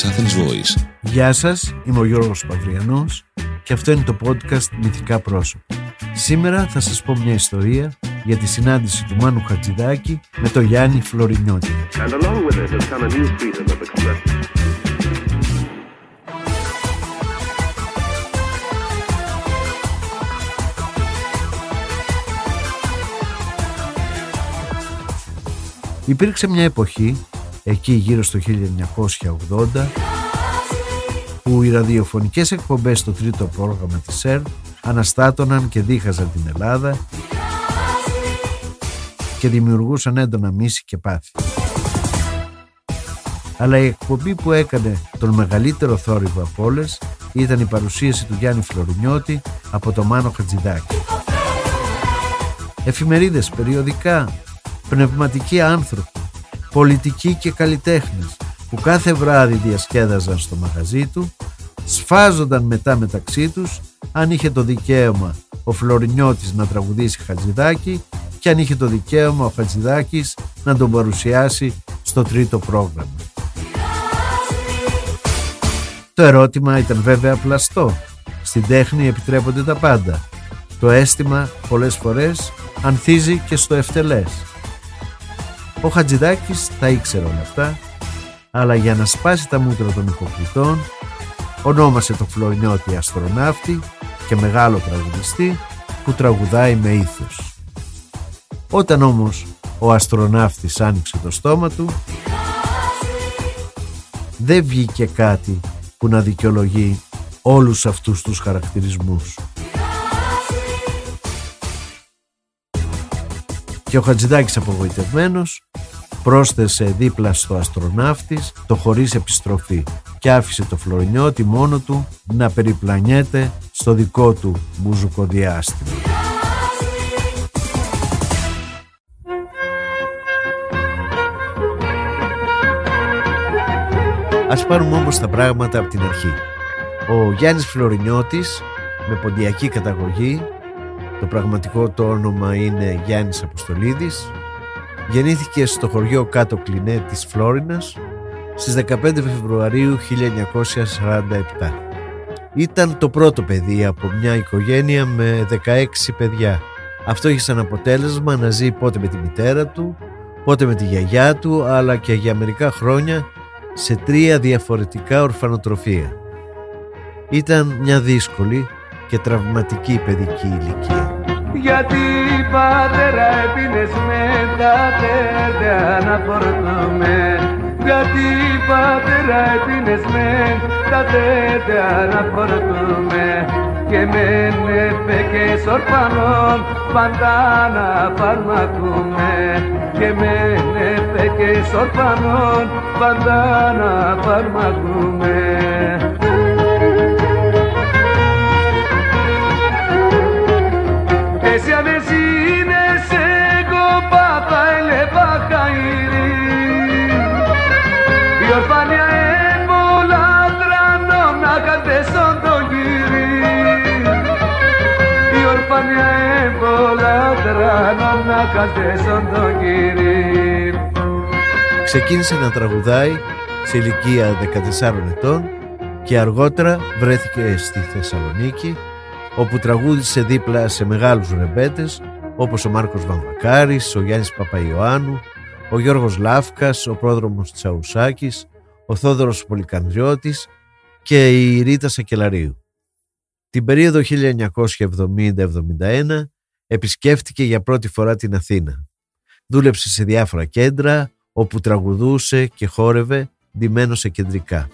της Athens Voice. Γεια σας, είμαι ο Γιώργος Παυριανός και αυτό είναι το podcast Μυθικά Πρόσωπα. Σήμερα θα σας πω μια ιστορία για τη συνάντηση του Μάνου Χατζηδάκη με τον Γιάννη Φλωρινιώτη. And along with it has come a new freedom of expression. Υπήρξε μια εποχή, εκεί γύρω στο 1980, που οι ραδιοφωνικές εκπομπές στο τρίτο πρόγραμμα της ΕΡ αναστάτωναν και δίχαζαν την Ελλάδα και δημιουργούσαν έντονα μίση και πάθη. Αλλά η εκπομπή που έκανε τον μεγαλύτερο θόρυβο από όλες ήταν η παρουσίαση του Γιάννη Φλωρινιώτη από το Μάνο Χατζηδάκη. Εφημερίδες, περιοδικά, πνευματικοί άνθρωποι, πολιτικοί και καλλιτέχνες που κάθε βράδυ διασκέδαζαν στο μαγαζί του, σφάζονταν μετά μεταξύ τους αν είχε το δικαίωμα ο Φλωρινιώτης να τραγουδήσει Χατζηδάκη και αν είχε το δικαίωμα ο Χατζηδάκης να τον παρουσιάσει στο τρίτο πρόγραμμα. Το ερώτημα ήταν βέβαια πλαστό. Στην τέχνη επιτρέπονται τα πάντα. Το αίσθημα πολλές φορές ανθίζει και στο ευτελές. Ο Χατζηδάκης τα ήξερε όλα αυτά, αλλά για να σπάσει τα μούτρα των υποκριτών, ονόμασε το Φλωρινιώτη αστροναύτη και μεγάλο τραγουδιστή που τραγουδάει με ήθος. Όταν όμως ο αστροναύτης άνοιξε το στόμα του, δεν βγήκε κάτι που να δικαιολογεί όλους αυτούς τους χαρακτηρισμούς. Και ο Χατζηδάκης απογοητευμένος πρόσθεσε δίπλα στο αστροναύτης το χωρίς επιστροφή και άφησε το Φλωρινιώτη μόνο του να περιπλανιέται στο δικό του μπουζουκοδιάστημα. Ας πάρουμε όμως τα πράγματα από την αρχή. Ο Γιάννης Φλωρινιώτης με ποντιακή καταγωγή το πραγματικό του όνομα είναι Γιάννης Αποστολίδης γεννήθηκε στο χωριό Κάτω Κλινέ της Φλόρινας στις 15 Φεβρουαρίου 1947. Ήταν το πρώτο παιδί από μια οικογένεια με 16 παιδιά. Αυτό είχε σαν αποτέλεσμα να ζει πότε με τη μητέρα του, πότε με τη γιαγιά του, αλλά και για μερικά χρόνια σε τρία διαφορετικά ορφανοτροφία. Ήταν μια δύσκολη και τραυματική παιδική ηλικία. Γιατί πατέρα έπινες με τα τέτοια να φορτωμέ Γιατί πατέρα έπινες με τα τέτοια να φορτωμέ και με νεφεκές ορφανών πάντα να φαρμακούμε. Και με νεφεκές ορφανών πάντα να φαρμακούμε τρανό να κατέσον το γύρι Ξεκίνησε να τραγουδάει σε ηλικία 14 ετών και αργότερα βρέθηκε στη Θεσσαλονίκη όπου τραγούδισε δίπλα σε μεγάλους ρεμπέτες όπως ο Μάρκος Βαμβακάρης, ο Γιάννης Παπαϊωάννου, ο Γιώργος Λάφκας, ο πρόδρομος Τσαουσάκης, ο Θόδωρος Πολυκανδριώτης και η Ρίτα Σακελαρίου. Την περίοδο 1970-71 επισκέφτηκε για πρώτη φορά την Αθήνα. Δούλεψε σε διάφορα κέντρα όπου τραγουδούσε και χόρευε ντυμένο σε κεντρικά.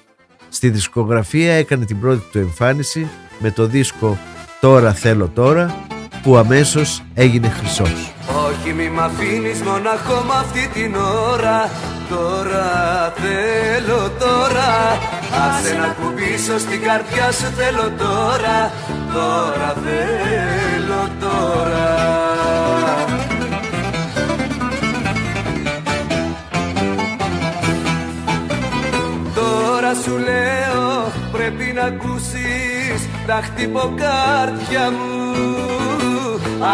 Στη δισκογραφία έκανε την πρώτη του εμφάνιση με το δίσκο «Τώρα θέλω τώρα» που αμέσως έγινε χρυσός. Όχι μη μ' αφήνεις μοναχό μ' αυτή την ώρα Τώρα θέλω τώρα Άσε να κουμπίσω στην καρδιά σου θέλω τώρα Τώρα θέλω τώρα. Τώρα σου λέω πρέπει να ακούσεις τα χτυποκάρδια μου.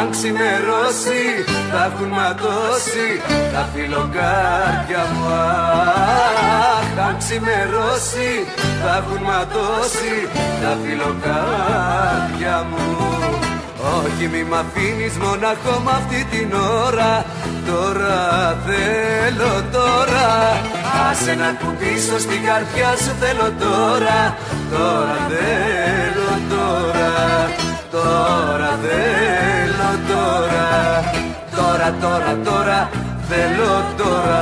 Αν ξημερώσει θα έχουν ματώσει τα φιλοκάρδια μου. Αχ, αν ξημερώσει θα έχουν ματώσει τα φιλοκάρδια μου όχι μη μ' αφήνεις μοναχό μ' αυτή την ώρα. Τώρα θέλω τώρα. Άσε να κουμπίσω στην καρδιά σου θέλω τώρα. Τώρα θέλω τώρα. Τώρα θέλω τώρα. Τώρα τώρα τώρα. Θέλω τώρα.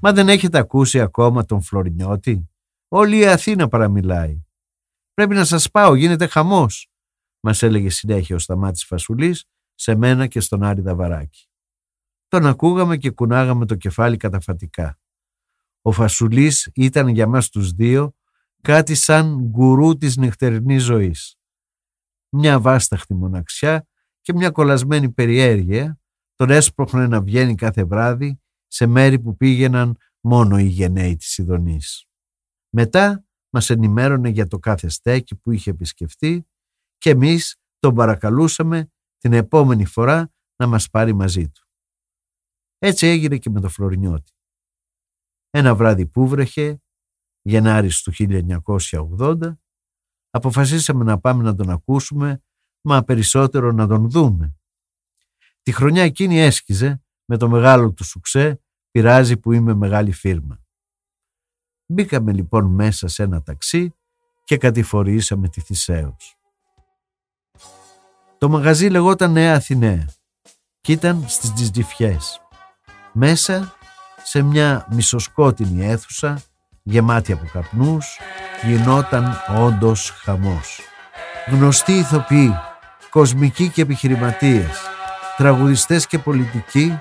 Μα δεν έχετε ακούσει ακόμα τον Φλωρινιώτη; Όλη η Αθήνα παραμιλάει. Πρέπει να σας πάω, γίνεται χαμός, μας έλεγε συνέχεια ο Σταμάτης Φασουλής σε μένα και στον Άρη Δαβαράκη. Τον ακούγαμε και κουνάγαμε το κεφάλι καταφατικά. Ο Φασουλής ήταν για μας τους δύο κάτι σαν γκουρού της νυχτερινής ζωής. Μια βάσταχτη μοναξιά και μια κολλασμένη περιέργεια τον έσπροχνε να βγαίνει κάθε βράδυ σε μέρη που πήγαιναν μόνο οι γενναίοι της Ιδονής. Μετά μας ενημέρωνε για το κάθε στέκι που είχε επισκεφτεί και εμείς τον παρακαλούσαμε την επόμενη φορά να μας πάρει μαζί του. Έτσι έγινε και με το Φλωρινιώτη. Ένα βράδυ που βρέχε, Γενάρης του 1980, αποφασίσαμε να πάμε να τον ακούσουμε, μα περισσότερο να τον δούμε. Τη χρονιά εκείνη έσκιζε με το μεγάλο του σουξέ «Πειράζει που είμαι μεγάλη φίρμα». Μπήκαμε λοιπόν μέσα σε ένα ταξί και κατηφορήσαμε τη Θησέως. Το μαγαζί λεγόταν Νέα Αθηναία και ήταν στις Τζιτζιφιές. Μέσα σε μια μισοσκότεινη αίθουσα γεμάτη από καπνούς γινόταν όντως χαμός. Γνωστοί ηθοποιοί, κοσμικοί και επιχειρηματίες, τραγουδιστές και πολιτικοί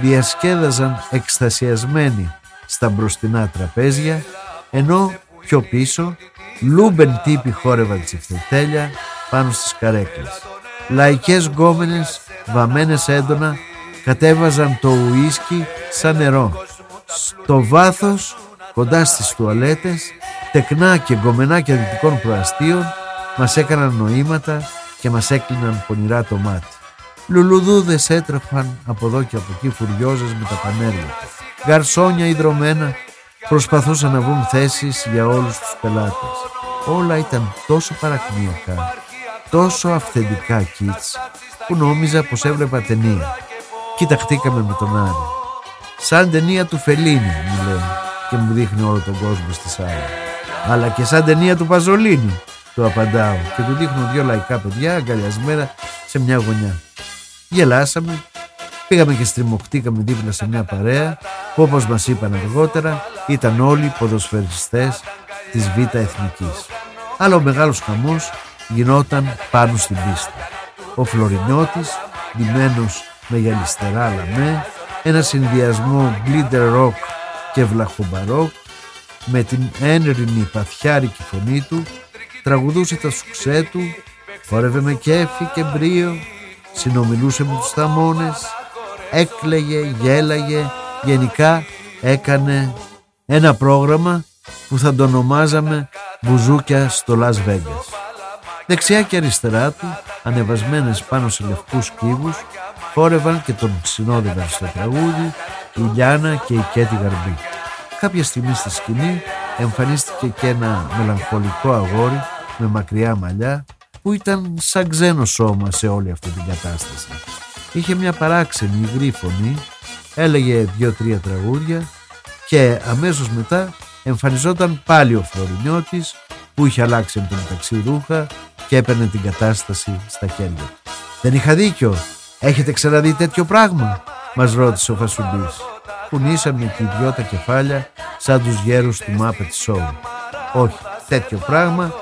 διασκέδαζαν εκστασιασμένοι στα μπροστινά τραπέζια ενώ πιο πίσω λούμπεν τύποι χόρευαν τσιφτετέλια πάνω στις καρέκλες. Λαϊκές γκόμενες βαμμένες έντονα κατέβαζαν το ουίσκι σαν νερό. Στο βάθος, κοντά στις τουαλέτες, τεκνά και γκομενάκια δυτικών προαστίων μας έκαναν νοήματα και μας έκλειναν πονηρά το μάτι. Λουλουδούδες έτρεφαν από εδώ και από εκεί φουριόζες με τα πανέρια γαρσόνια ιδρωμένα προσπαθούσαν να βρουν θέσεις για όλους τους πελάτες. Όλα ήταν τόσο παρακμιακά, τόσο αυθεντικά κίτς, που νόμιζα πως έβλεπα ταινία. Κοιταχτήκαμε με τον Άρη. Σαν ταινία του Φελίνη, μου λέει, και μου δείχνει όλο τον κόσμο στη σάλα. Αλλά και σαν ταινία του Παζολίνη, του απαντάω και του δείχνω δυο λαϊκά παιδιά αγκαλιασμένα σε μια γωνιά. Γελάσαμε Πήγαμε και στριμωχτήκαμε δίπλα σε μια παρέα που όπως μας είπαν αργότερα ήταν όλοι ποδοσφαιριστές της Β' Εθνικής. Αλλά ο μεγάλος χαμός γινόταν πάνω στην πίστα. Ο Φλωρινιώτης, ντυμένος με γυαλιστερά λαμέ, ένα συνδυασμό glitter rock και βλαχομπαρόκ, με την ένρινη παθιάρικη φωνή του, τραγουδούσε τα σουξέ του, χόρευε με κέφι και μπρίο, συνομιλούσε με τους θαμώνες, έκλαιγε, γέλαγε, γενικά έκανε ένα πρόγραμμα που θα το ονομάζαμε «Μπουζούκια στο Las Vegas». Δεξιά και αριστερά του, ανεβασμένες πάνω σε λευκούς κύβους, χόρευαν και τον συνόδευαν στο τραγούδι η Λιάνα και η Κέτη Γαρμπή. Κάποια στιγμή στη σκηνή εμφανίστηκε και ένα μελαγχολικό αγόρι με μακριά μαλλιά που ήταν σαν ξένο σώμα σε όλη αυτή την κατάσταση. Είχε μια παράξενη υγρή φωνή, έλεγε δύο-τρία τραγούδια και αμέσως μετά εμφανιζόταν πάλι ο Φλωρινιώτης που είχε αλλάξει εν μεταξύ ρούχα και έπαιρνε την κατάσταση στα χέρια του. «Δεν είχα δίκιο. Έχετε ξαναδεί τέτοιο πράγμα» μας ρώτησε ο Φασουμπής. Κουνήσαμε και οι δυο τα κεφάλια σαν τους γέρους του Muppet Show. Όχι, τέτοιο πράγμα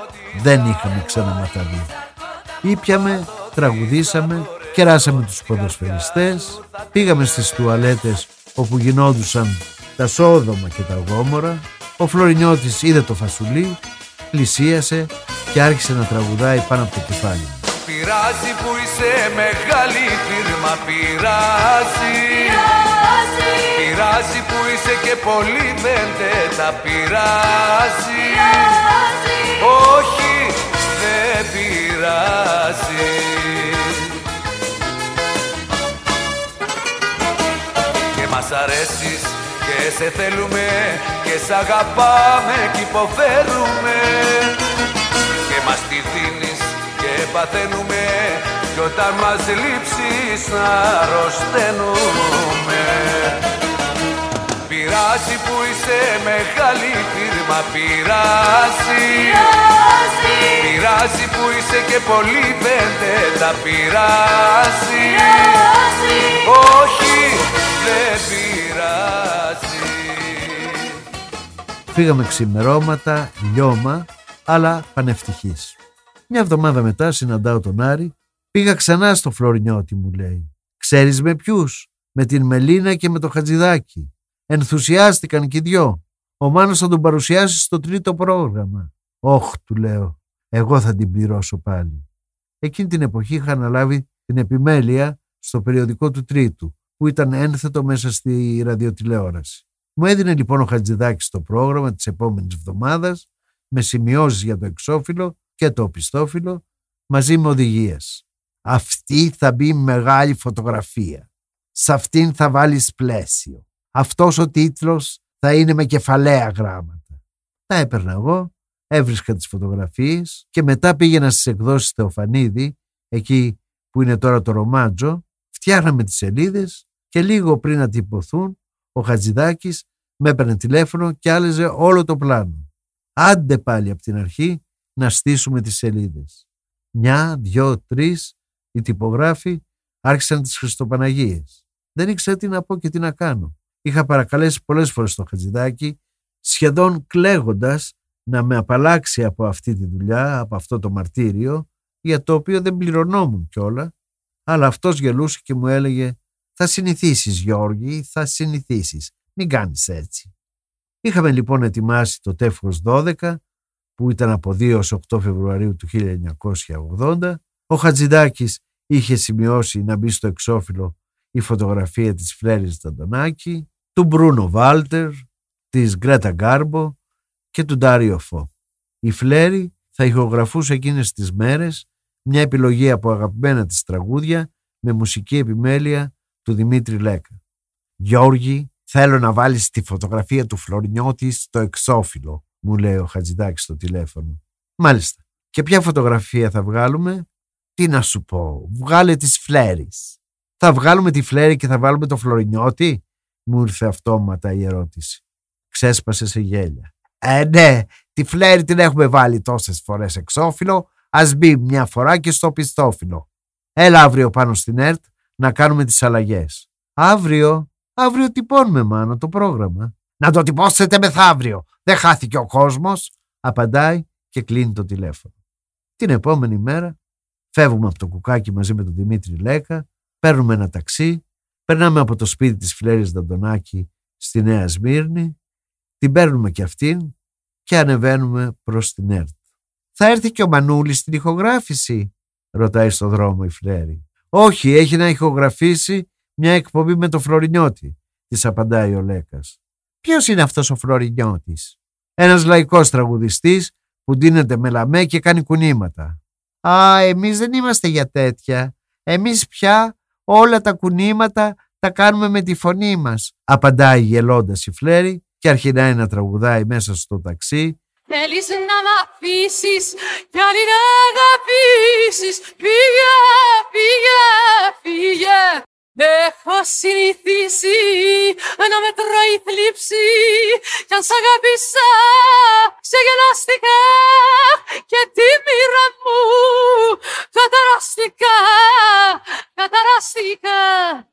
δεν είχαμε ξαναματαδεί. Ήπιαμε, τραγουδήσαμε κεράσαμε τους ποδοσφαιριστές, πήγαμε στις τουαλέτες όπου γινόντουσαν τα σόδομα και τα γόμορα, ο Φλωρινιώτης είδε το φασουλί, πλησίασε και άρχισε να τραγουδάει πάνω από το κεφάλι. Μου. Πειράζει που είσαι μεγάλη φίρμα, πειράζει. Πειράζει. Που είσαι και πολύ δεν τα πειράζει. Όχι, πειράζει μας αρέσεις και σε θέλουμε και σ' αγαπάμε κι υποφέρουμε. Και μας τη δίνεις και παθαίνουμε κι όταν μας λείψεις αρρωσταίνουμε. Πειράζει που είσαι μεγάλη φίρμα Πειράζει. Πειράζει. Που είσαι και πολύ τα Πειράζει. Όχι δεν πειράζει Φύγαμε ξημερώματα, λιώμα, αλλά πανευτυχής. Μια εβδομάδα μετά συναντάω τον Άρη. Πήγα ξανά στο Φλωρινιώτη μου λέει. Ξέρεις με ποιους; Με την Μελίνα και με το Χατζηδάκι. Ενθουσιάστηκαν κι οι δυο. Ο Μάνος θα τον παρουσιάσει στο τρίτο πρόγραμμα. Όχ, του λέω, εγώ θα την πληρώσω πάλι. Εκείνη την εποχή είχα αναλάβει την επιμέλεια στο περιοδικό του Τρίτου, που ήταν ένθετο μέσα στη ραδιοτηλεόραση. Μου έδινε λοιπόν ο Χατζηδάκης το πρόγραμμα της επόμενης εβδομάδας με σημειώσεις για το εξώφυλλο και το οπισθόφυλλο μαζί με οδηγίες. Αυτή θα μπει μεγάλη φωτογραφία. Σε αυτήν θα βάλεις πλαίσιο αυτός ο τίτλος θα είναι με κεφαλαία γράμματα. Τα έπαιρνα εγώ, έβρισκα τις φωτογραφίες και μετά πήγαινα στις εκδόσεις Θεοφανίδη, εκεί που είναι τώρα το Ρομάτζο, φτιάχναμε τις σελίδες και λίγο πριν να τυπωθούν, ο Χατζηδάκης με έπαιρνε τηλέφωνο και άλεζε όλο το πλάνο. Άντε πάλι από την αρχή να στήσουμε τις σελίδες. Μια, δυο, τρεις, οι τυπογράφοι άρχισαν τις Χριστοπαναγίες. Δεν ήξερα τι να πω και τι να κάνω. Είχα παρακαλέσει πολλές φορές τον Χατζηδάκη, σχεδόν κλαίγοντας να με απαλλάξει από αυτή τη δουλειά, από αυτό το μαρτύριο, για το οποίο δεν πληρωνόμουν κιόλα, αλλά αυτός γελούσε και μου έλεγε «Θα συνηθίσεις Γιώργη, θα συνηθίσεις, μην κάνεις έτσι». Είχαμε λοιπόν ετοιμάσει το τεύχος 12, που ήταν από 2 έως 8 Φεβρουαρίου του 1980. Ο Χατζηδάκης είχε σημειώσει να μπει στο εξώφυλλο η φωτογραφία της Φλέρης Ταντονάκη του Μπρούνο Βάλτερ, της Γκρέτα Γκάρμπο και του Ντάριο Φω. Η Φλέρη θα ηχογραφούσε εκείνες τις μέρες μια επιλογή από αγαπημένα της τραγούδια με μουσική επιμέλεια του Δημήτρη Λέκα. «Γιώργη, θέλω να βάλεις τη φωτογραφία του Φλωρινιώτη στο εξώφυλλο», μου λέει ο Χατζηδάκης στο τηλέφωνο. «Μάλιστα. Και ποια φωτογραφία θα βγάλουμε» «Τι να σου πω, βγάλε τις Φλέρης». «Θα βγάλουμε τη Φλέρη και θα βάλουμε το Φλωρινιώτη» μου ήρθε αυτόματα η ερώτηση. Ξέσπασε σε γέλια. Ε, ναι, τη φλέρη την έχουμε βάλει τόσες φορές εξώφυλλο, ας μπει μια φορά και στο πιστόφυλλο. Έλα αύριο πάνω στην ΕΡΤ να κάνουμε τις αλλαγές. Αύριο, αύριο τυπώνουμε μάνο το πρόγραμμα. Να το τυπώσετε μεθαύριο, δεν χάθηκε ο κόσμος, απαντάει και κλείνει το τηλέφωνο. Την επόμενη μέρα φεύγουμε από το κουκάκι μαζί με τον Δημήτρη Λέκα, παίρνουμε ένα ταξί Περνάμε από το σπίτι της Φλέρης Δαντονάκη στη Νέα Σμύρνη, την παίρνουμε και αυτήν και ανεβαίνουμε προς την ΕΡΤ. «Θα έρθει και ο Μανούλης στην ηχογράφηση» ρωτάει στο δρόμο η Φλέρη. «Όχι, έχει να ηχογραφήσει μια εκπομπή με το Φλωρινιώτη», της απαντάει ο Λέκας. «Ποιος είναι αυτός ο Φλωρινιώτης» «Ένας λαϊκός τραγουδιστής που ντύνεται με λαμέ και κάνει κουνήματα». «Α, εμείς δεν είμαστε για τέτοια. Εμείς πια όλα τα κουνήματα τα κάνουμε με τη φωνή μας. Απαντάει γελώντας η Φλέρη και αρχινάει να τραγουδάει μέσα στο ταξί. Θέλεις να μ' αφήσεις κι άλλη να αγαπήσεις. Φύγε, φύγε, φύγε. Έχω συνηθίσει να με τρώει θλίψη. Κι αν σ' αγάπησα ξεγελάστηκα και τη μοίρα μου καταράστηκα, καταράστηκα.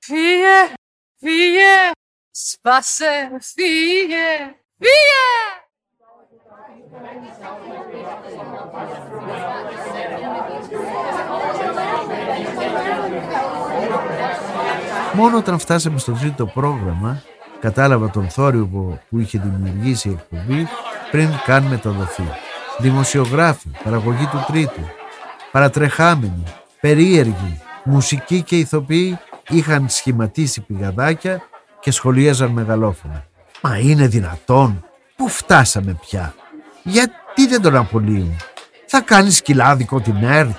Φύγε, φύγε, σπάσε, φύγε, φύγε Μόνο όταν φτάσαμε στο τρίτο πρόγραμμα κατάλαβα τον θόρυβο που είχε δημιουργήσει η εκπομπή πριν καν μεταδοθεί. Δημοσιογράφοι, παραγωγή του τρίτου, παρατρεχάμενοι, περίεργοι, μουσικοί και ηθοποιοί είχαν σχηματίσει πηγαδάκια και σχολίαζαν μεγαλόφωνα. Μα είναι δυνατόν, πού φτάσαμε πια, γιατί δεν τον απολύουν, θα κάνεις σκυλάδικο την ΕΡΤ,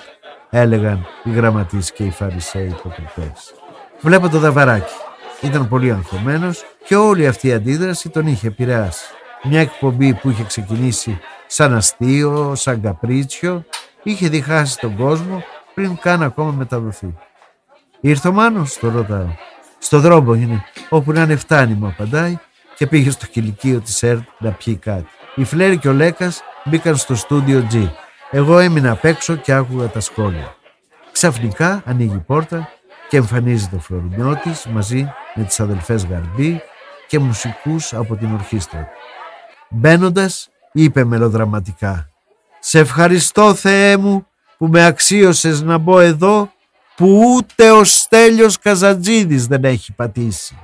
έλεγαν οι γραμματείς και οι φαρισαίοι υποκριτές. Βλέπω το δαβαράκι. Ήταν πολύ αγχωμένος και όλη αυτή η αντίδραση τον είχε επηρεάσει. Μια εκπομπή που είχε ξεκινήσει σαν αστείο, σαν καπρίτσιο, είχε διχάσει τον κόσμο πριν καν ακόμα μεταδοθεί. Ήρθε ο Μάνος, το ρωτάω. Στο δρόμο είναι, όπου να είναι φτάνει μου απαντάει και πήγε στο κηλικείο της ΕΡΤ να πιει κάτι. Η Φλέρη και ο Λέκας μπήκαν στο στούντιο G. Εγώ έμεινα απ' έξω και άκουγα τα σχόλια. Ξαφνικά ανοίγει η πόρτα και εμφανίζεται ο Φλωρινιώτης μαζί με τις αδελφές Γαρμπή και μουσικούς από την ορχήστρα. Μπαίνοντας, είπε μελοδραματικά «Σε ευχαριστώ Θεέ μου που με αξίωσες να μπω εδώ που ούτε ο Στέλιος Καζατζίδης δεν έχει πατήσει»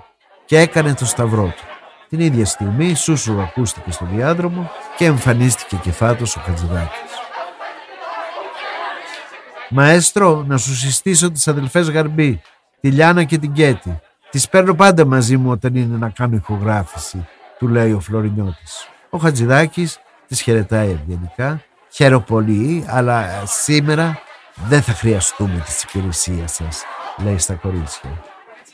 και έκανε το σταυρό του. Την ίδια στιγμή Σούσου ακούστηκε στο διάδρομο και εμφανίστηκε κεφάτος ο Χατζηδάκης. Μαέστρο, να σου συστήσω τις αδελφές Γαρμπή, τη Λιάνα και την Κέτη. Τις παίρνω πάντα μαζί μου όταν είναι να κάνω ηχογράφηση, του λέει ο Φλωρινιώτης. Ο Χατζηδάκης τις χαιρετάει ευγενικά. Χαίρομαι πολύ, αλλά σήμερα δεν θα χρειαστούμε τις υπηρεσίας σας, λέει στα κορίτσια.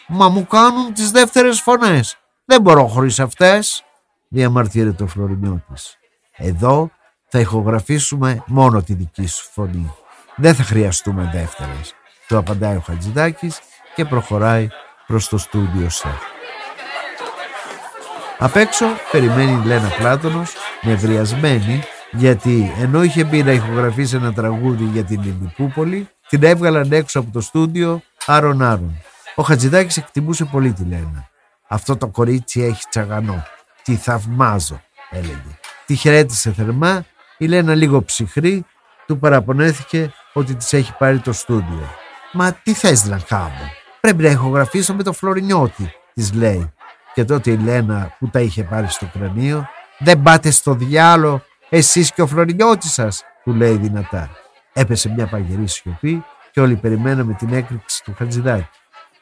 Μα μου κάνουν τις δεύτερες φωνές. Δεν μπορώ χωρίς αυτές, διαμαρτύρεται ο Φλωρινιώτης. Εδώ θα ηχογραφήσουμε μόνο τη δική σου φωνή. Δεν θα χρειαστούμε δεύτερες, του απαντάει ο Χατζηδάκης και προχωράει προς το στούντιο σε. Απ' έξω περιμένει η Λένα Πλάτωνος, νευριασμένη, γιατί ενώ είχε μπει να ηχογραφήσει ένα τραγούδι για την Ιλιπούπολη, την έβγαλαν έξω από το στούντιο άρον άρον. Ο Χατζηδάκης εκτιμούσε πολύ τη Λένα. Αυτό το κορίτσι έχει τσαγανό. Τη θαυμάζω, έλεγε. Τη χαιρέτησε θερμά, η Λένα λίγο ψυχρή, του παραπονέθηκε ότι της έχει πάρει το στούντιο. «Μα τι θες να κάνω, πρέπει να ηχογραφήσω με το Φλωρινιώτη», της λέει. Και τότε η Λένα που τα είχε πάρει στο κρανίο «Δεν πάτε στο διάλο εσείς και ο Φλωρινιώτης σας», του λέει δυνατά. Έπεσε μια παγερή σιωπή και όλοι περιμέναμε την έκρηξη του Χατζηδάκη.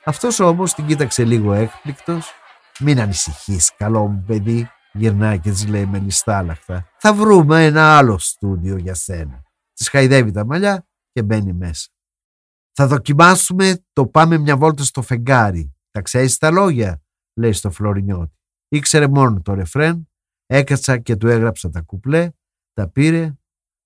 Αυτός όμως την κοίταξε λίγο έκπληκτος. «Μην ανησυχείς, καλό μου παιδί», γυρνάει και της λέει με λιστάλαχτα. «Θα βρούμε ένα άλλο στούντιο για σένα». Της χαϊδεύει τα μαλλιά και μπαίνει μέσα. «Θα δοκιμάσουμε το πάμε μια βόλτα στο φεγγάρι. Τα ξέρεις τα λόγια» λέει στο Φλωρινιώτη. Ήξερε μόνο το ρεφρέν, έκατσα και του έγραψα τα κουπλέ, τα πήρε.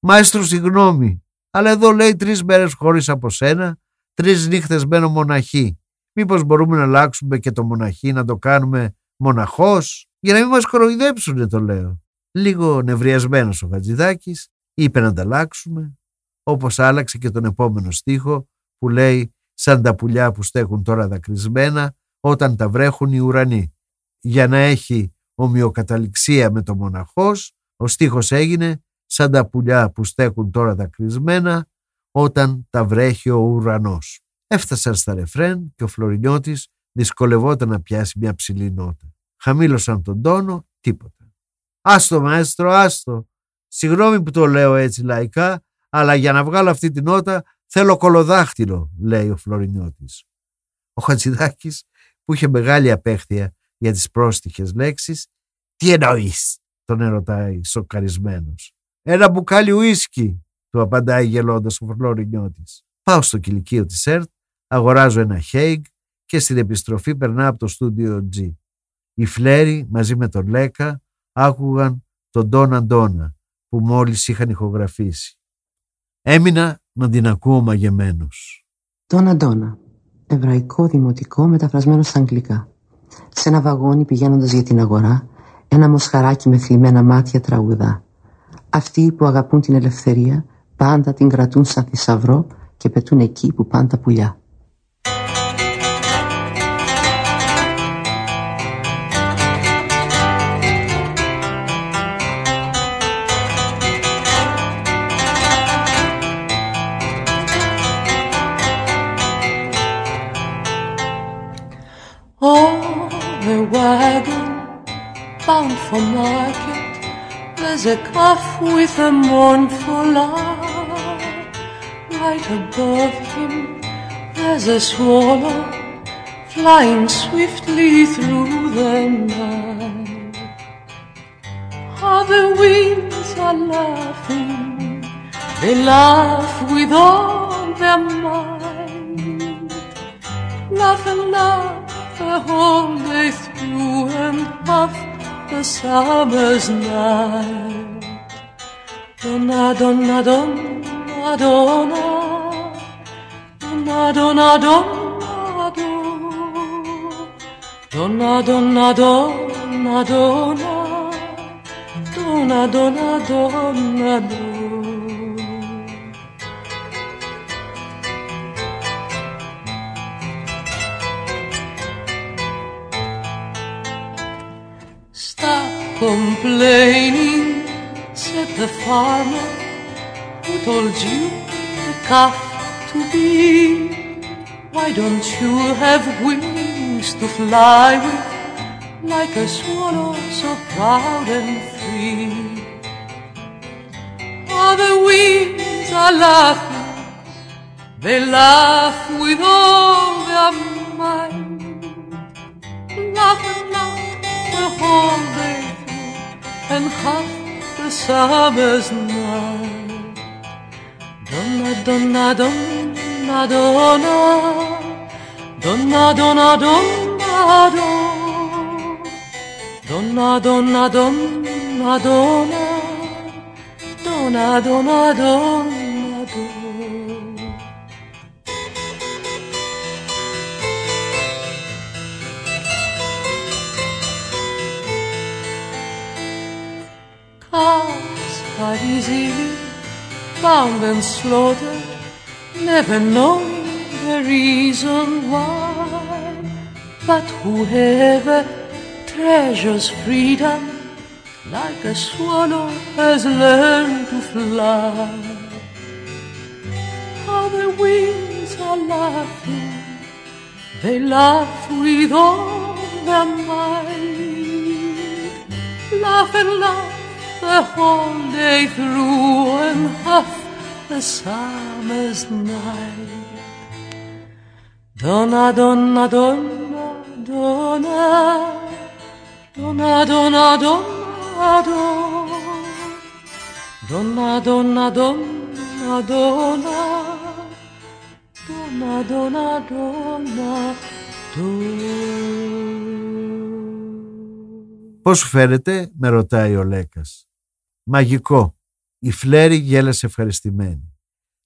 «Μάιστρο συγγνώμη, αλλά εδώ λέει τρεις μέρες χωρίς από σένα, τρεις νύχτες μένω μοναχή. Μήπως μπορούμε να αλλάξουμε και το μοναχή να το κάνουμε μοναχός, για να μην μας κοροϊδέψουνε το λέω». Λίγο νευριασμένος ο Χατζηδάκης, είπε να τα αλλάξουμε, όπως άλλαξε και τον επόμενο στίχο που λέει «Σαν τα πουλιά που στέκουν τώρα δακρυσμένα όταν τα βρέχουν οι ουρανοί». Για να έχει ομοιοκαταληξία με το μοναχός, ο στίχος έγινε «Σαν τα πουλιά που στέκουν τώρα δακρυσμένα όταν τα βρέχει ο ουρανός». Έφτασαν στα ρεφρέν και ο Φλωρινιώτης δυσκολευόταν να πιάσει μια ψηλή νότα. Χαμήλωσαν τον τόνο, τίποτα. «Άστο μαέστρο, άστο», Συγγνώμη που το λέω έτσι λαϊκά, αλλά για να βγάλω αυτή την νότα θέλω κολοδάχτυλο, λέει ο Φλωρινιώτης. Ο Χατζηδάκης, που είχε μεγάλη απέχθεια για τις πρόστιχες λέξεις, «Τι εννοείς» τον ερωτάει σοκαρισμένος. «Ένα μπουκάλι ουίσκι», του απαντάει γελώντας ο Φλωρινιώτης. Πάω στο κηλικείο της ΕΡΤ, αγοράζω ένα χέιγ και στην επιστροφή περνά από το στούντιο G. Οι Φλέρι μαζί με τον Λέκα άκουγαν τον Ντόνα Ντόνα που μόλις είχαν ηχογραφήσει. Έμεινα να την ακούω μαγεμένος. Τον Αντώνα, εβραϊκό δημοτικό μεταφρασμένο στα αγγλικά. Σε ένα βαγόνι πηγαίνοντας για την αγορά, ένα μοσχαράκι με θλιμμένα μάτια τραγουδά. Αυτοί που αγαπούν την ελευθερία πάντα την κρατούν σαν θησαυρό και πετούν εκεί που πάνε τα πουλιά. There's a calf with a mournful laugh. Right above him there's a swallow Flying swiftly through the night. How the winds are laughing. They laugh with all their might. Laugh and laugh the whole day through and puff the summer's night. Donna, donna, donna, donna, donna, donna, donna, donna, donna, donna, donna. Donna, donna, donna, donna. Complaining, said the farmer who told you the calf to be. Why don't you have wings to fly with? like a swallow so proud and free. Other winds are laughing, they laugh with all their might. Laugh and laugh the whole day half the summer's night. Donna, donna, donna, donna, donna, donna, donna, donna. Donna, donna, donna, donna, donna, donna, donna, found and slaughtered, never knowing the reason why. But whoever treasures freedom like a swallow has learned to fly. How the winds are laughing, they laugh with all their might. Laugh and laugh the whole day through and half the summer's night. Donna, donna, donna, donna. Donna, donna, donna, donna, donna, donna, donna, donna, donna, donna, Πώς σου φέρετε, με ρωτάει ο Λέκας. Μαγικό. Η Φλέρη γέλασε ευχαριστημένη.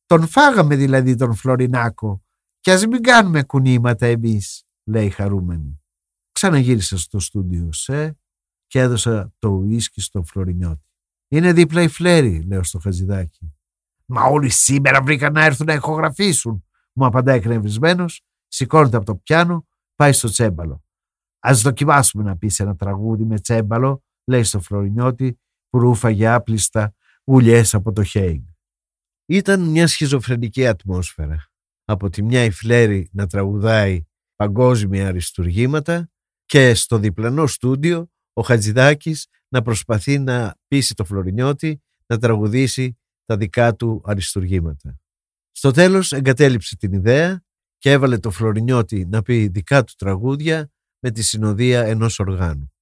Τον φάγαμε δηλαδή τον Φλωρινάκο κι ας μην κάνουμε κουνήματα εμείς, λέει χαρούμενη. Ξαναγύρισα στο στούντιο σε και έδωσα το ουίσκι στον Φλωρινιώτη. Είναι δίπλα η Φλέρη, λέω στο χαζιδάκι. Μα όλοι σήμερα βρήκαν να έρθουν να ηχογραφήσουν, μου απαντάει εκνευρισμένος, σηκώνεται από το πιάνο, πάει στο τσέμπαλο. Α δοκιμάσουμε να πεις ένα τραγούδι με τσέμπαλο, λέει στο Φλωρινιώτη που ρούφαγε άπλιστα ουλιέ από το Χέιγκ. Ήταν μια σχιζοφρενική ατμόσφαιρα. Από τη μια η Φλέρη να τραγουδάει παγκόσμια αριστουργήματα και στο διπλανό στούντιο ο Χατζηδάκης να προσπαθεί να πείσει το Φλωρινιώτη να τραγουδήσει τα δικά του αριστουργήματα. Στο τέλος εγκατέλειψε την ιδέα και έβαλε το Φλωρινιώτη να πει δικά του τραγούδια με τη συνοδεία ενός οργάνου.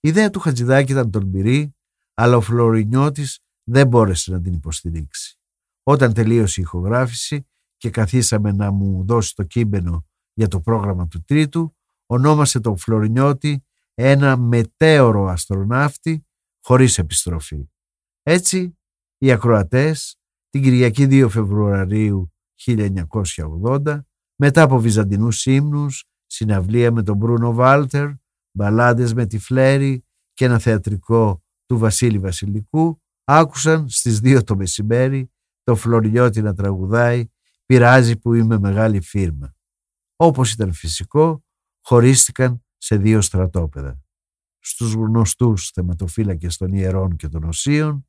Η ιδέα του Χατζηδάκη ήταν τολμηρή, αλλά ο Φλωρινιώτης δεν μπόρεσε να την υποστηρίξει. Όταν τελείωσε η ηχογράφηση και καθίσαμε να μου δώσει το κείμενο για το πρόγραμμα του τρίτου, ονόμασε τον Φλωρινιώτη ένα μετέωρο αστροναύτη χωρίς επιστροφή. Έτσι, οι ακροατές την Κυριακή 2 Φεβρουαρίου 1980, μετά από βυζαντινούς ύμνους, συναυλία με τον Μπρούνο Βάλτερ, μπαλάντες με τη Φλέρη και ένα θεατρικό του Βασίλη Βασιλικού, άκουσαν στις 2 το μεσημέρι το Φλωρινιώτη να τραγουδάει «Πειράζει που είμαι μεγάλη φίρμα». Όπως ήταν φυσικό, χωρίστηκαν σε δύο στρατόπεδα. Στους γνωστούς θεματοφύλακες των ιερών και των οσίων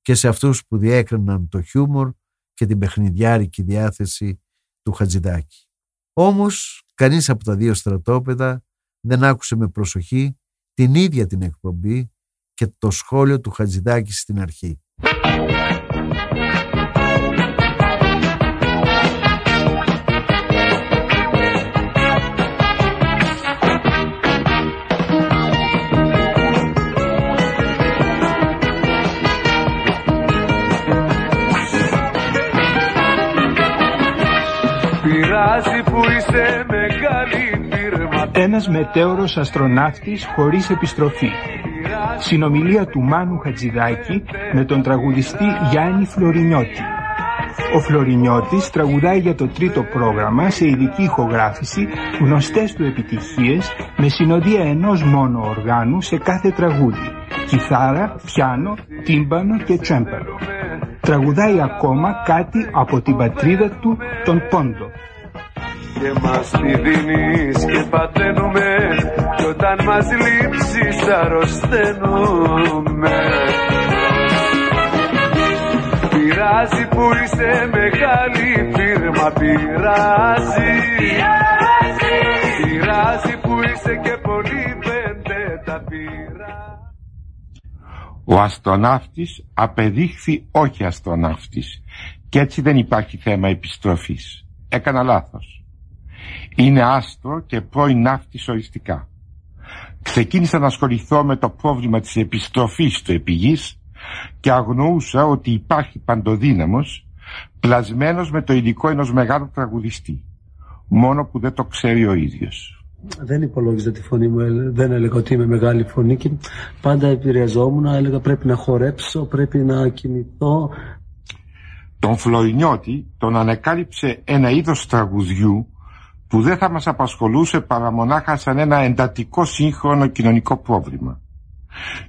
και σε αυτούς που διέκριναν το χιούμορ και την παιχνιδιάρικη διάθεση του Χατζηδάκη. Όμως, κανείς από τα δύο στρατόπεδα δεν άκουσε με προσοχή την ίδια την εκπομπή και το σχόλιο του Χατζηδάκη στην αρχή. που είσαι μεγάλη φίρμα Ένας μετέωρος αστροναύτης χωρίς επιστροφή. Συνομιλία του Μάνου Χατζηδάκη με τον τραγουδιστή Γιάννη Φλωρινιώτη. Ο Φλωρινιώτης τραγουδάει για το τρίτο πρόγραμμα σε ειδική ηχογράφηση γνωστές του επιτυχίες με συνοδεία ενός μόνο οργάνου σε κάθε τραγούδι. Κιθάρα, πιάνο, τύμπανο και τσέμπαλο. Τραγουδάει ακόμα κάτι από την πατρίδα του, τον Πόντο. Και μας τη δίνεις και παταίνουμε κι όταν μας λείψεις αρρωσταίνουμε. Πειράζει που είσαι μεγάλη φίρμα πειράζει. Πειράζει που είσαι και πολύ πέντε τα πειράζει Ο αστροναύτης απεδείχθη όχι αστροναύτης. Και έτσι δεν υπάρχει θέμα επιστροφής. Έκανα λάθος. Είναι άστρο και πρώην ναύτης οριστικά. Ξεκίνησα να ασχοληθώ με το πρόβλημα της επιστροφής στο επιγής και αγνοούσα ότι υπάρχει παντοδύναμος πλασμένος με το υλικό ενός μεγάλου τραγουδιστή. Μόνο που δεν το ξέρει ο ίδιος. Δεν υπολόγιζα τη φωνή μου, έλε- δεν έλεγα ότι είμαι μεγάλη φωνή και πάντα επηρεαζόμουν, έλεγα πρέπει να χορέψω, πρέπει να κινηθώ. Τον Φλωρινιώτη τον ανεκάλυψε ένα είδος τραγουδιού που δεν θα μας απασχολούσε παρά μονάχα σαν ένα εντατικό σύγχρονο κοινωνικό πρόβλημα.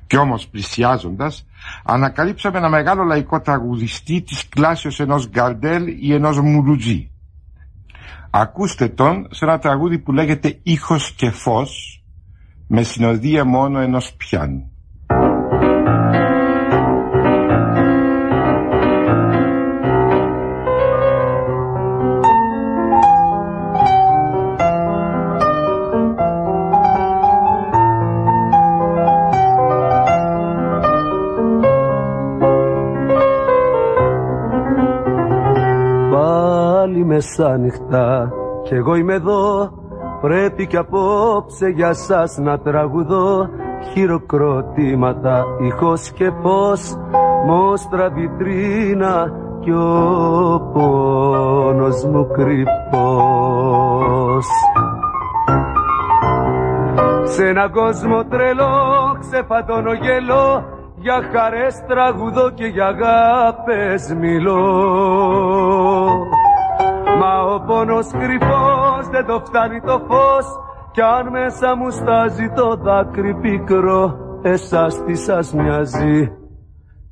Κι όμως πλησιάζοντας ανακαλύψαμε ένα μεγάλο λαϊκό τραγουδιστή της κλάσεως ενός Γκαρντέλ ή ενός Μουλουτζή. Ακούστε τον σε ένα τραγούδι που λέγεται «Ήχος και φως» με συνοδεία μόνο ενός πιάνου. Μεσάνυχτα κι εγώ είμαι εδώ Πρέπει κι απόψε για σας να τραγουδώ Χειροκροτήματα, ηχός και πώς Μόστρα βιτρίνα κι ο πόνος μου κρυφός σε έναν κόσμο τρελό ξεφαντώνω γελό Για χαρές τραγουδώ και για αγάπες μιλώ Μα ο πόνος κρυφός δεν το φτάνει το φως Κι αν μέσα μου στάζει το δάκρυ πικρό Εσάς τι σας μοιάζει.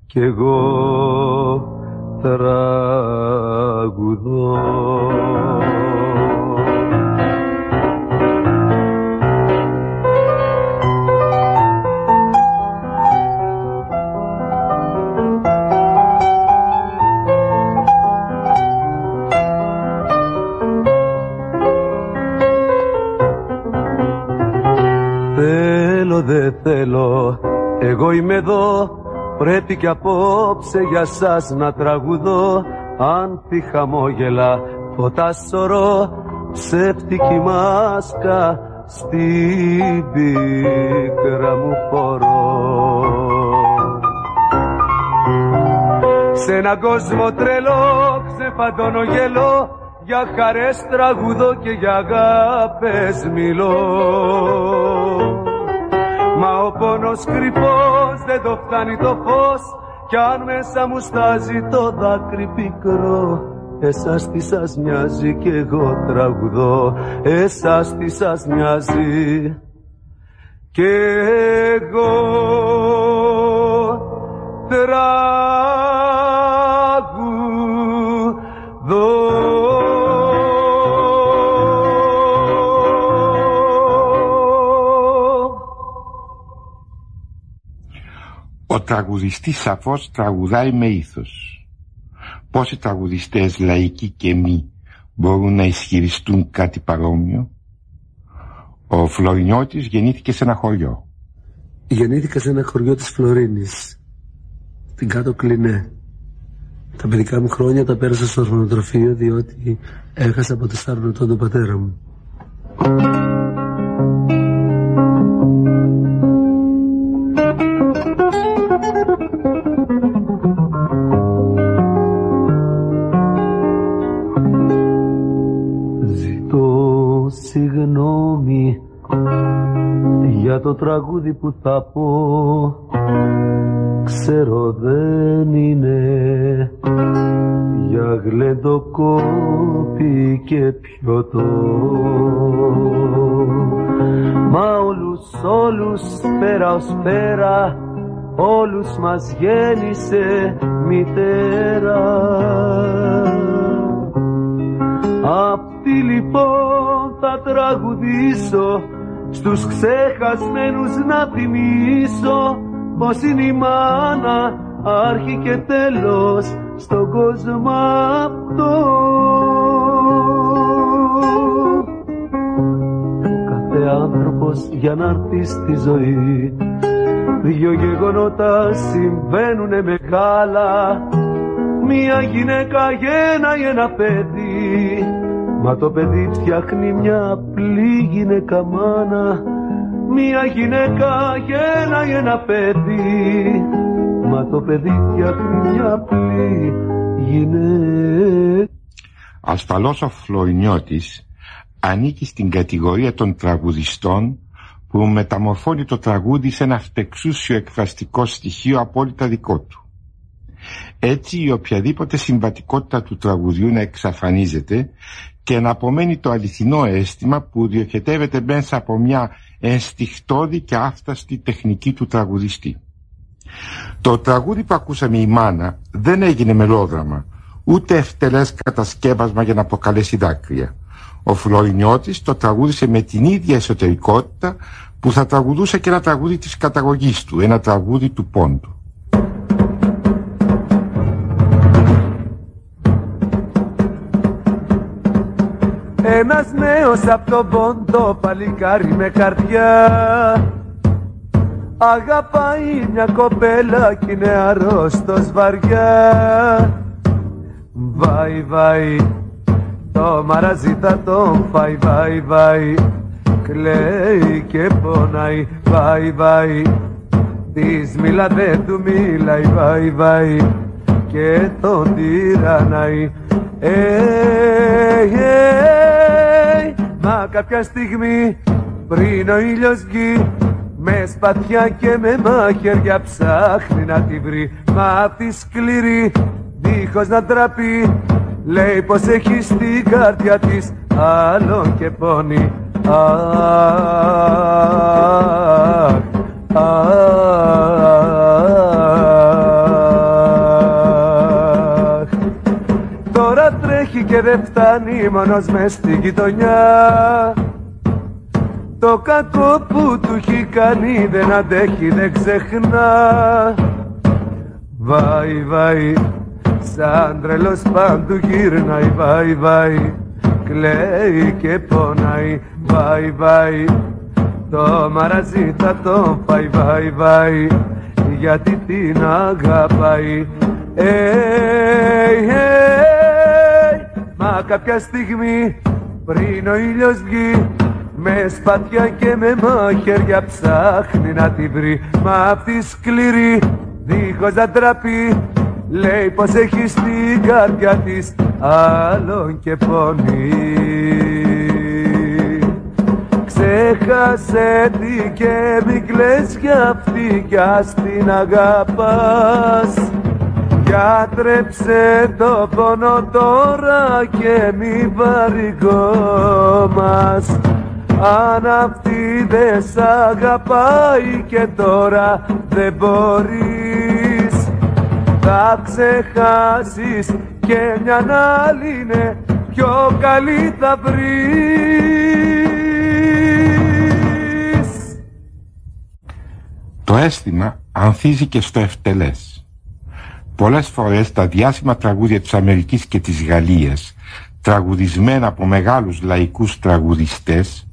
Κι εγώ τραγουδώ Θέλω δε θέλω. Εγώ είμαι εδώ Πρέπει κι απόψε για σας να τραγουδώ. Άνθη χαμόγελα Φωτά σωρό Ψεύτικη μάσκα Στην πίκρα μου φορώ σε έναν κόσμο τρελό ξεφαντώνω γελό Για χαρές τραγουδώ και για αγάπες μιλώ. Μα ο πόνος κρυφός δεν το φτάνει το φως. Κι αν μέσα μου στάζει το δάκρυ πικρό Εσάς τι σας μοιάζει κι εγώ τραγουδώ. Εσάς τι σας μοιάζει κι εγώ τραγουδώ τραγουδιστής σαφώς τραγουδάει με ήθος. Πόσοι τραγουδιστές λαϊκοί και μη μπορούν να ισχυριστούν κάτι παρόμοιο; Ο Φλωρινιώτης γεννήθηκε σε ένα χωριό. Γεννήθηκα σε ένα χωριό της Φλωρίνης, την κάτω Κλινέ. Τα παιδικά μου χρόνια τα πέρασα στο ορφανοτροφείο διότι έχασα από τεσσάρων ετών τον πατέρα μου. Για το τραγούδι που θα πω. Ξέρω δεν είναι για γλεντοκόπη και πιωτό. Μα όλους όλους πέρα ως πέρα όλους μας γέννησε μητέρα. Αυτή λοιπόν θα τραγουδήσω στους ξεχασμένους να θυμίσω πως είναι η μάνα άρχη και τέλος στον κόσμο αυτό. Κάθε άνθρωπος για να έρθει στη ζωή Δυο γεγονότα συμβαίνουνε μεγάλα. Μία γυναίκα γένναει ένα παιδί Μα το παιδί φτιάχνει μια απλή γυναίκα μάνα. Μία γυναίκα γένναει ένα παιδί. Μα το παιδί φτιάχνει μια απλή γυναίκα. Ασφαλώς ο Φλωρινιώτης ανήκει στην κατηγορία των τραγουδιστών που μεταμορφώνει το τραγούδι σε ένα φτεξούσιο εκφραστικό στοιχείο απόλυτα δικό του. Έτσι η οποιαδήποτε συμβατικότητα του τραγουδιού να εξαφανίζεται και να απομένει το αληθινό αίσθημα που διοχετεύεται μέσα από μια ενστιχτόδη και άφταστη τεχνική του τραγουδιστή. Το τραγούδι που ακούσαμε η Μάνα δεν έγινε μελόδραμα, ούτε ευτελές κατασκεύασμα για να προκαλέσει δάκρυα. Ο Φλωρινιώτης το τραγούδισε με την ίδια εσωτερικότητα που θα τραγουδούσε και ένα τραγούδι της καταγωγής του, ένα τραγούδι του πόντου. Ένας νέος από τον πόντο παλικάρι με καρδιά. Αγαπάει μια κοπέλα κι είναι αρρώστος βαριά. Βαϊ βαϊ το μαραζί θα τον φάει. Βαϊ βαϊ Κλαίει και πονάει. Βαϊ βαϊ Της μιλά δεν του μιλάει. Βαϊ βαϊ Και τον τυραννάει. Hey, hey, μα κάποια στιγμή πριν ο ήλιος βγει με σπαθιά και με μαχαίρια ψάχνει να τη βρει. Μα απ' τη σκληρή δίχως να τραπεί Λέει πως έχει στην καρδιά της άλλον και πόνι. Αχ, αχ και δεν φτάνει μόνος μες στη γειτονιά. Το κακό που του έχει κάνει δεν αντέχει δεν ξεχνά. Βαϊ βαϊ σαν τρελός πάντου γύρναει Βαϊ βαϊ κλαίει και πονάει. Βαϊ βαϊ το μαραζί θα τον φάει. Βαϊ βαϊ γιατί την αγαπάει. Hey, hey, μα κάποια στιγμή πριν ο ήλιος βγει με σπαθιά και με μαχαίρια ψάχνει να τη βρει. Μα απ' τη σκληρή δίχως να τραπεί Λέει πως έχει στην καρδιά της άλλον και πονεί Ξέχασε τι και μη κλαις για αυτή κι ας την αγαπάς Γιατρέψε το πόνο τώρα και μη βαρικόμας αν αυτή δεν σ' αγαπάει και τώρα δεν μπορείς Θα ξεχάσεις και μια άλλη είναι πιο καλή θα βρεις Το αίσθημα ανθίζει και στο ευτελές. Πολλές φορές τα διάσημα τραγούδια της Αμερικής και της Γαλλίας τραγουδισμένα από μεγάλους λαϊκούς τραγουδιστές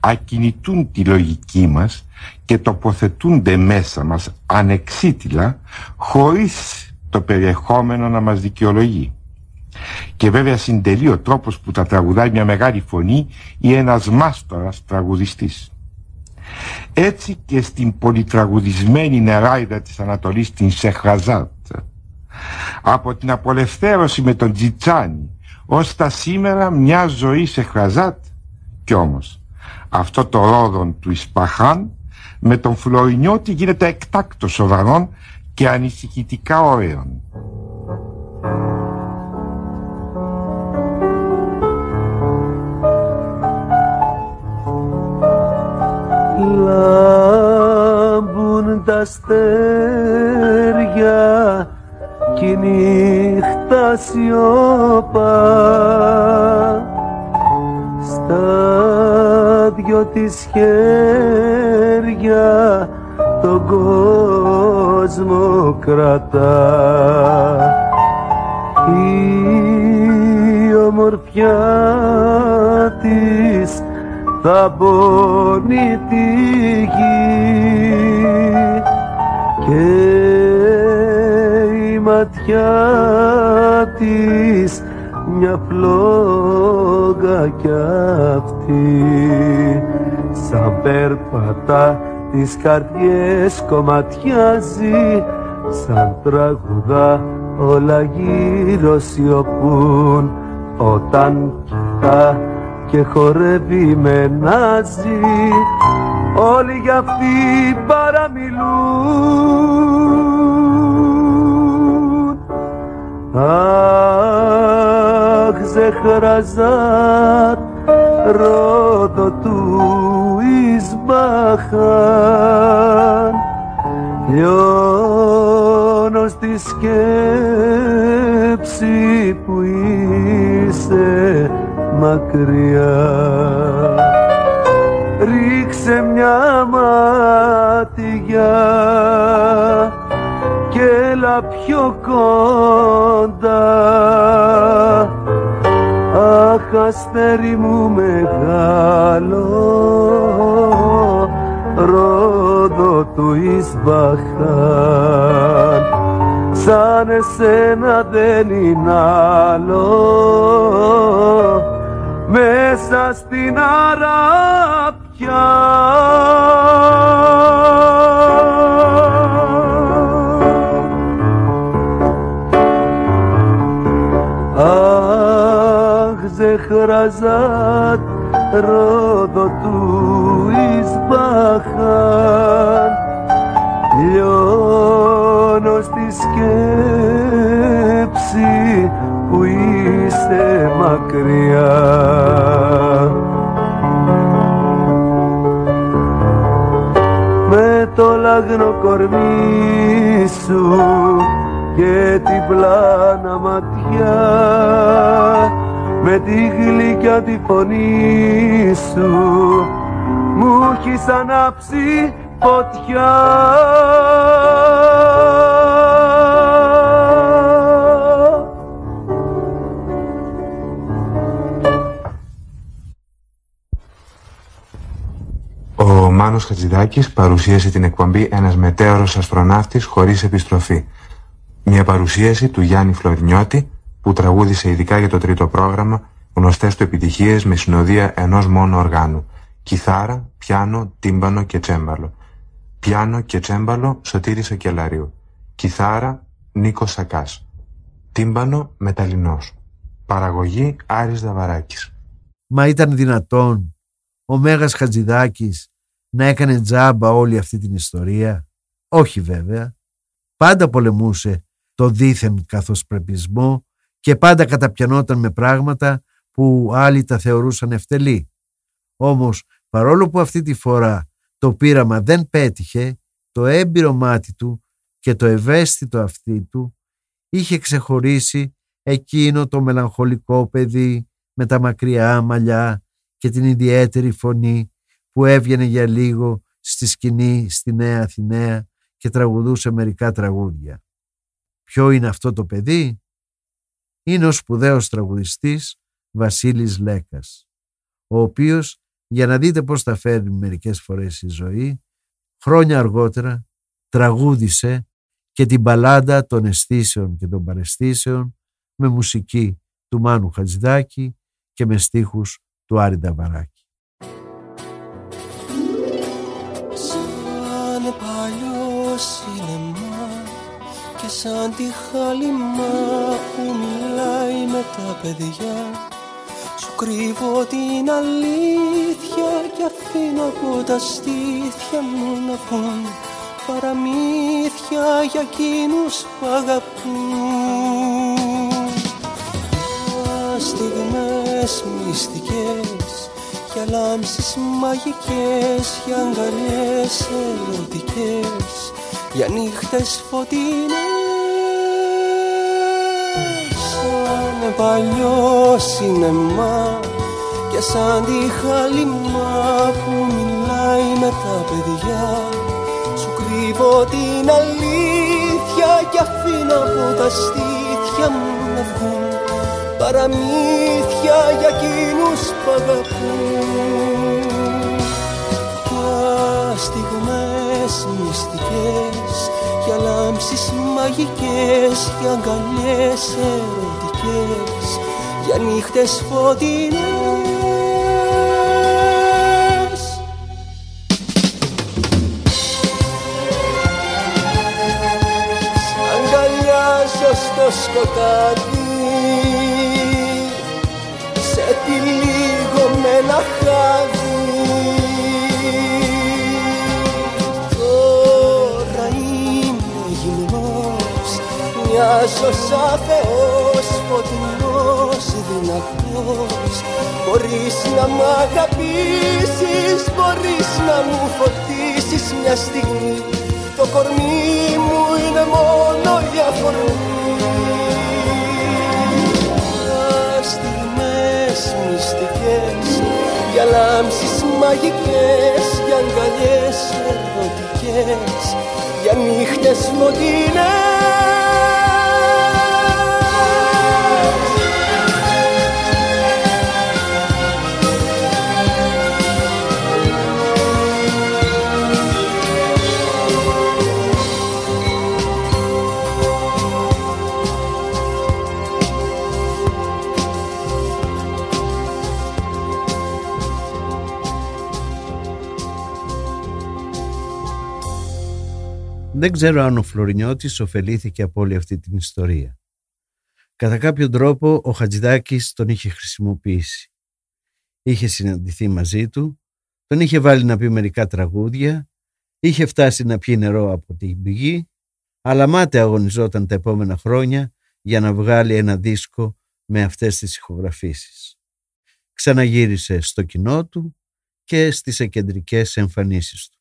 ακινητούν τη λογική μας και τοποθετούνται μέσα μας ανεξίτηλα χωρίς το περιεχόμενο να μας δικαιολογεί. Και βέβαια συντελεί ο τρόπος που τα τραγουδάει μια μεγάλη φωνή ή ένας μάστορας τραγουδιστής. Έτσι και στην πολυτραγουδισμένη νεράιδα της Ανατολής την Σεχραζάτ από την απολευθέρωση με τον Τζιτσάνι ως τα σήμερα μια ζωή Σεχραζάτ Κι όμως αυτό το ρόδον του Ισπαχάν με τον Φλωρινιώτη γίνεται εκτάκτος σοβαρών και ανησυχητικά ωραίων. Λάμπουν τα αστέρια κι η νύχτα σιωπά. Στα δυο της χέρια τον κόσμο κρατά. Η ομορφιά της θα πόνει τη γη. Και η ματιά της μια φλόγα κι αυτή. Σαν πέρπατα τις καρδιές κομματιάζει σαν τραγουδά όλα γύρω σιωπούν. Όταν κοιτά και χορεύει με ναζί όλοι για αυτή παραμιλούν Αχ Ζεχραζάτ ρόδο του Ισμπαχάν λιώνω στη σκέψη που είσαι μακριά. Ρίξε μια ματιά και έλα πιο κοντά. Αχ αστέρι μου μεγάλο ρόδο του Ισβαχάν σαν εσένα δεν είναι άλλο μέσα στην αράπια Ζεχραζάτ ρόδο του Ισμπαχάν λιώνω στη σκέψη που είσαι μακριά. Με το λαγνό κορμί σου και την πλάνα ματιά με τη γλυκιά τη φωνή σου μου έχεις ανάψει φωτιά Ο Μάνος Χατζηδάκης παρουσίασε την εκπομπή «Ένας μετέωρος αστροναύτης χωρίς επιστροφή». Μια παρουσίαση του Γιάννη Φλωρινιώτη που τραγούδισε ειδικά για το τρίτο πρόγραμμα γνωστές του επιτυχίες με συνοδεία ενός μόνο οργάνου. Κιθάρα, πιάνο, τύμπανο και τσέμπαλο. Πιάνο και τσέμπαλο Σωτήρης Ακελαρίου. Κιθάρα Νίκος Σακάς. Τύμπανο Μεταλλινός. Παραγωγή Άρης Δαβαράκης. Μα ήταν δυνατόν ο Μέγας Χατζηδάκης να έκανε τζάμπα όλη αυτή την ιστορία; Όχι βέβαια. Πάντα πολεμούσε το δίθεν καθοσπρεπισμό και πάντα καταπιανόταν με πράγματα που άλλοι τα θεωρούσαν ευτελή. Όμως παρόλο που αυτή τη φορά το πείραμα δεν πέτυχε, το έμπειρο μάτι του και το ευαίσθητο αυτί του είχε ξεχωρίσει εκείνο το μελαγχολικό παιδί με τα μακριά μαλλιά και την ιδιαίτερη φωνή που έβγαινε για λίγο στη σκηνή στη Νέα Αθηναία και τραγουδούσε μερικά τραγούδια. Ποιο είναι αυτό το παιδί; Είναι ο σπουδαίος τραγουδιστής Βασίλης Λέκας, ο οποίος, για να δείτε πώς τα φέρνει μερικές φορές η ζωή, χρόνια αργότερα τραγούδισε και την μπαλάντα των αισθήσεων και των παρεστήσεων με μουσική του Μάνου Χατζηδάκη και με στίχους του Άρη Νταβαράκη. Και σαν τη χάλιμα που μιλάει με τα παιδιά σου κρύβω την αλήθεια κι αφήνω από τα στήθια μου να βγουν παραμύθια για εκείνους που αγαπούν. Στιγμές μυστικές για λάμψεις μαγικές για αγκαλιές ερωτικές για νύχτες φωτεινές παλιός σινεμά και σαν τη χαλιμά που μιλάει με τα παιδιά. Σου κρύβω την αλήθεια και αφήνω από τα στήθια μου να βγουν. Παραμύθια για εκείνους που αγαπούν. Για στιγμές μυστικές για λάμψεις μαγικές για αγκαλιές ερωτικές για νύχτες φωτεινές. Στο σκοτάδι σε τυλίγω με ένα χάδι Τώρα είμαι γυμνός μοιάζω σαν Θεός φωτεινός δυνατός. Μπορείς να μ' αγαπήσεις, μπορείς να μου φωτίσεις μια στιγμή. Το κορμί μου είναι μόνο η αφορμή Στιγμές μυστικές για λάμψεις μαγικές για αγκαλιές ερωτικές για νύχτες φωτεινές Δεν ξέρω αν ο Φλωρινιώτης ωφελήθηκε από όλη αυτή την ιστορία. Κατά κάποιο τρόπο ο Χατζηδάκης τον είχε χρησιμοποιήσει. Είχε συναντηθεί μαζί του, τον είχε βάλει να πει μερικά τραγούδια, είχε φτάσει να πιει νερό από την πηγή, αλλά μάται αγωνιζόταν τα επόμενα χρόνια για να βγάλει ένα δίσκο με αυτές τις ηχογραφήσεις. Ξαναγύρισε στο κοινό του και στις εκεντρικές εμφανίσεις του.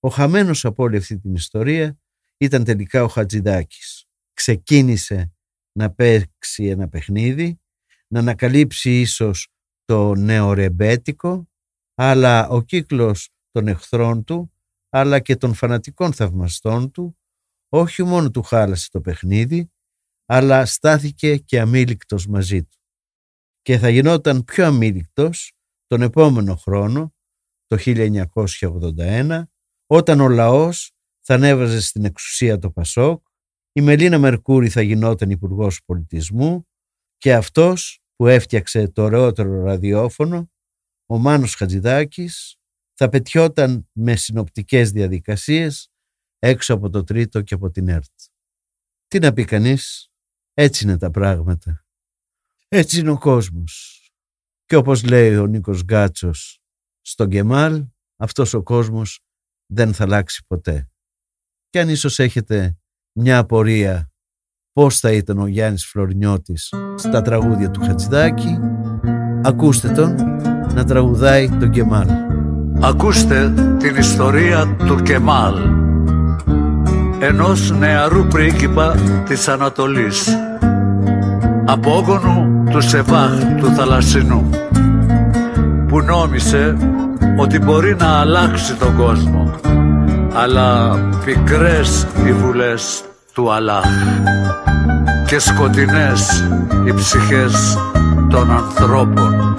Ο χαμένος από όλη αυτή την ιστορία ήταν τελικά ο Χατζηδάκης. Ξεκίνησε να παίξει ένα παιχνίδι, να ανακαλύψει ίσως το νεορεμπέτικο, αλλά ο κύκλος των εχθρών του, αλλά και των φανατικών θαυμαστών του, όχι μόνο του χάλασε το παιχνίδι, αλλά στάθηκε και αμήλικτος μαζί του. Και θα γινόταν πιο αμήλικτος τον επόμενο χρόνο, το 1981, όταν ο λαός θα ανέβαζε στην εξουσία το Πασόκ, η Μελίνα Μερκούρη θα γινόταν υπουργός Πολιτισμού και αυτός που έφτιαξε το ωραιότερο ραδιόφωνο, ο Μάνος Χατζηδάκης, θα πετιόταν με συνοπτικές διαδικασίες έξω από το τρίτο και από την ΕΡΤ. Τι να πει κανείς, έτσι είναι τα πράγματα. Έτσι είναι ο κόσμος. Και όπως λέει ο Νίκος Γκάτσος στον Κεμάλ, αυτός ο κόσμος δεν θα αλλάξει ποτέ. Και αν ίσως έχετε μια απορία πώς θα ήταν ο Γιάννης Φλωρινιώτης στα τραγούδια του Χατζηδάκη, ακούστε τον να τραγουδάει τον Κεμάλ. Ακούστε την ιστορία του Κεμάλ, ενός νεαρού πρίγκιπα της Ανατολής, απόγονου του Σεβάχ του Θαλασσινού, που νόμισε ότι μπορεί να αλλάξει τον κόσμο αλλά πικρές οι βουλές του Αλλάχ και σκοτεινές οι ψυχές των ανθρώπων.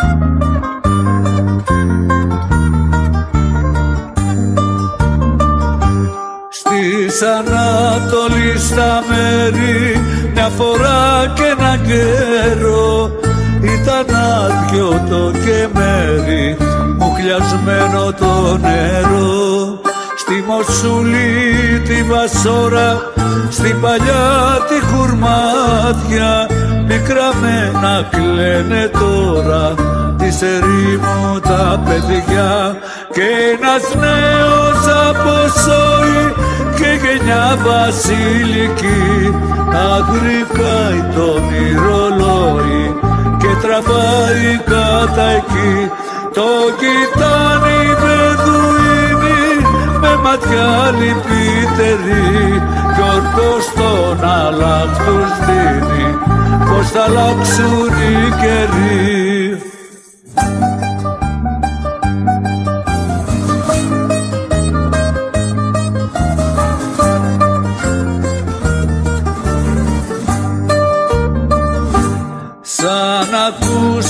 Στις Ανατολής στα μέρη μια φορά και ένα καιρό ήταν άδειο το κεμέρι μουχλιασμένο το νερό. Στη Μοσούλη τη Βασόρα στην παλιά τη χουρμάτια μικρά μένα κλαίνε τώρα. Τη της ερήμου τα παιδιά και ένας νέος από σόι και γενιά βασιλική αγρικάει το μυρολόι και τραβάει κατά εκεί. Το κοιτάνει η Βεδουίνη με ματιά λυπητερή. Κι ορκός τον αλλάχτους δίνει πως θα αλλάξουν οι καιροί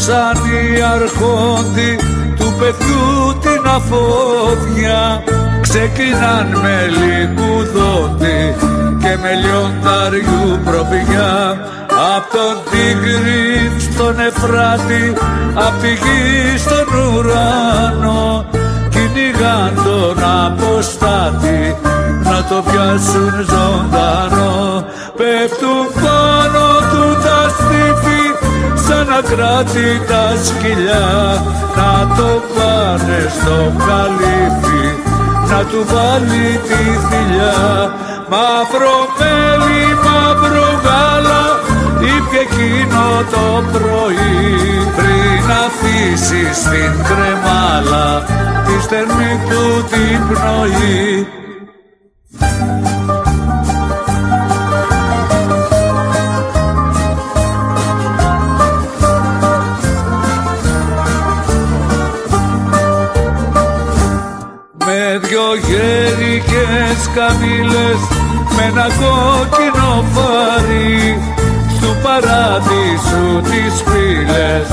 ακούσαν οι αρχόντι του παιδιού την αφόδια. Ξεκινάν με λικουδόντι και με λιονταριού προπηγιά. Απ' τον Τίγρη στον Εφράτη απ' τη γη στον ουρανό κυνηγάν τον αποστάτη να το πιάσουν ζωντανό. Πέφτουν πάνω κράτη τα σκυλιά να το πάνε στο καλύφι να του βάλει τη θηλιά. Μαύρο μέλι, μαύρο γάλα είπε εκείνο το πρωί. Πριν αφήσει την κρεμάλα τη στερμή του την πνοή δυο γέρικες καμήλες με ένα κόκκινο φάρι. Στου παράδεισου τις φύλες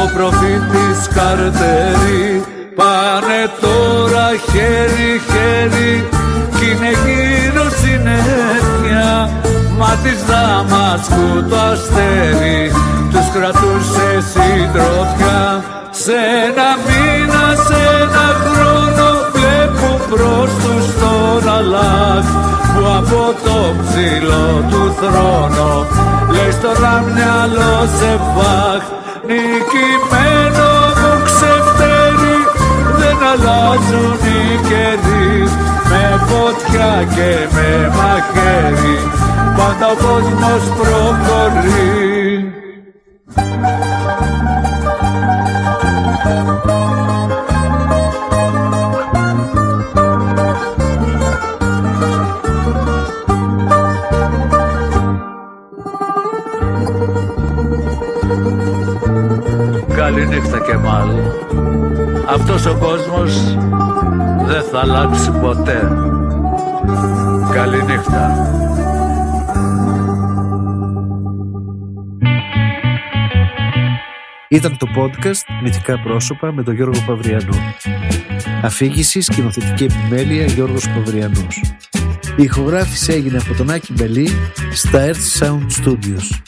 ο προφήτης καρτερή πάνε τώρα χέρι χέρι κι είναι γύρω συνέχεια. Μα της Δαμασκού το αστέρι τους κρατούσε συντροφιά. Σε ένα μήνα, σε ένα χρόνο βλέπουν μπρος τους τον Αλλάχ που από το ψηλό του θρόνο λέει στον αμυαλό σε βάχ. Νικημένο μου ξεφτέρει δεν αλλάζουν οι καιροί. Με φωτιά και με μαχαίρι πάντα ο κόσμος προχωρεί Καληνύχτα και μάλλον. Αυτός ο κόσμος δεν θα αλλάξει ποτέ. Καληνύχτα. Ήταν το podcast Μυθικά πρόσωπα με τον Γιώργο Παυριανό. Αφήγηση σκηνοθετική επιμέλεια Γιώργος Παυριανός. Η ηχογράφηση έγινε από τον Άκη Μπελή στα Earth Sound Studios.